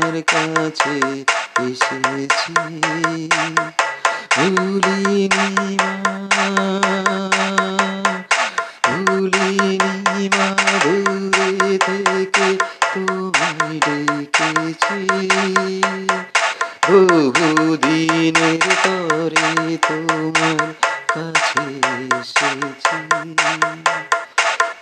তোমার কাছে এসেছি। ভুলিনি মা ভুলিনি থেকে তোমায় ডেকেছি। বহুদিনের পরে তোমার কাছে এসেছি।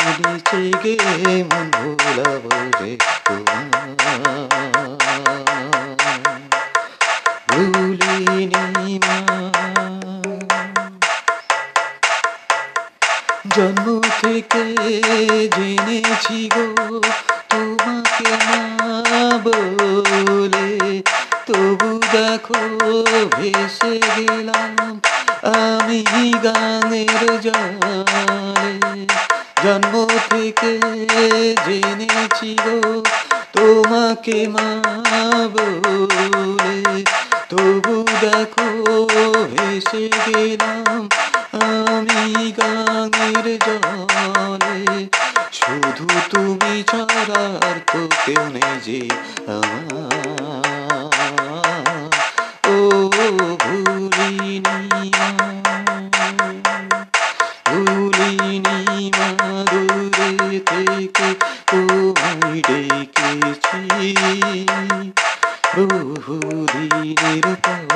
নিচে গে মন জন্ম থেকে জেনেছি গো, তোমাকে মা বলে তবু দেখো, ভেসে গেলাম, আমি জলে জন্ম থেকে জেনেছি গো তোমাকে মা তবু দেখো, ভেসে গেলাম আমি গানের জলে। শুধু তুমি ছাড়া আর তো কেউ নেই যে আমার। ও ভুলিনি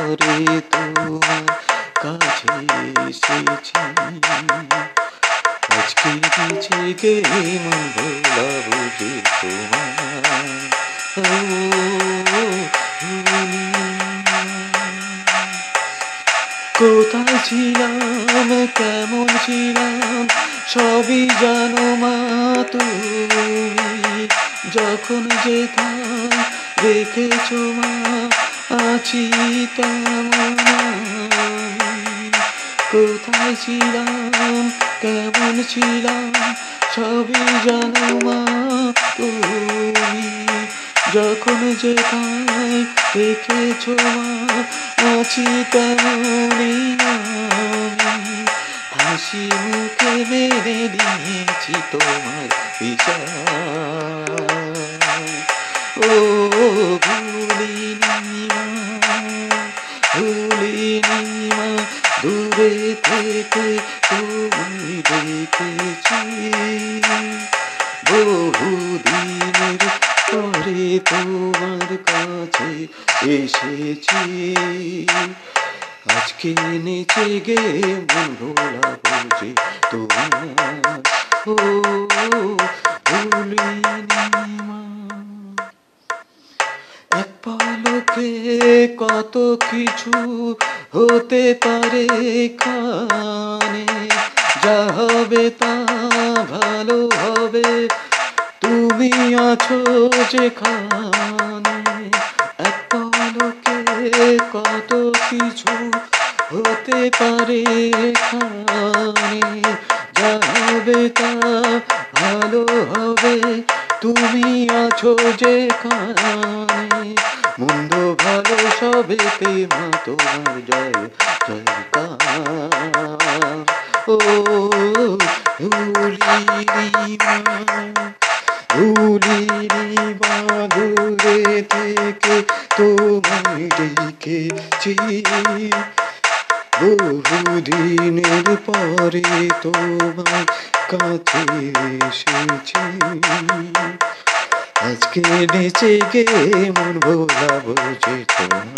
পরে তোমার কাছে এসেছি। আজকে গে মন ভোলাবো যে তোমার। কোথায় ছিলাম, কেমন ছিলাম, সবই জানো মা তুমি। যখন যেতাম রেখেছ মা আছি কোথায় ছিলাম? কেমন ছিলাম? সবই জানো মা তুমি। যখন যেথায় রেখেছ মা, আছি তেমনই আমি। হাসি মুখে মেরে দিয়েছি তোমার বিষয় ও দূরে থেকে তুমি ডেকেছি বহুদিনের পরে তোমার কাছে এসেছি। আজকে নেচে গে মন ভোলাবো যে তোমার। ও কত কিছু হতে পারে কানে। যা হবে তা ভালো হবে। তুমি আছো যেখানে। এক পলকে কত কিছু হতে পারে এখানে যা হবে তা ভালো হবে। তুমি আছো যেখানে। মন্দ ভালো সবেতে মা তোমার জয় জয়কার ও থেকে তোমায় ডেকেছি বহুদিনের পরে তোমার কাছে এসেছি আজকে বেঁচে গে মন ভোলা যে তোমার।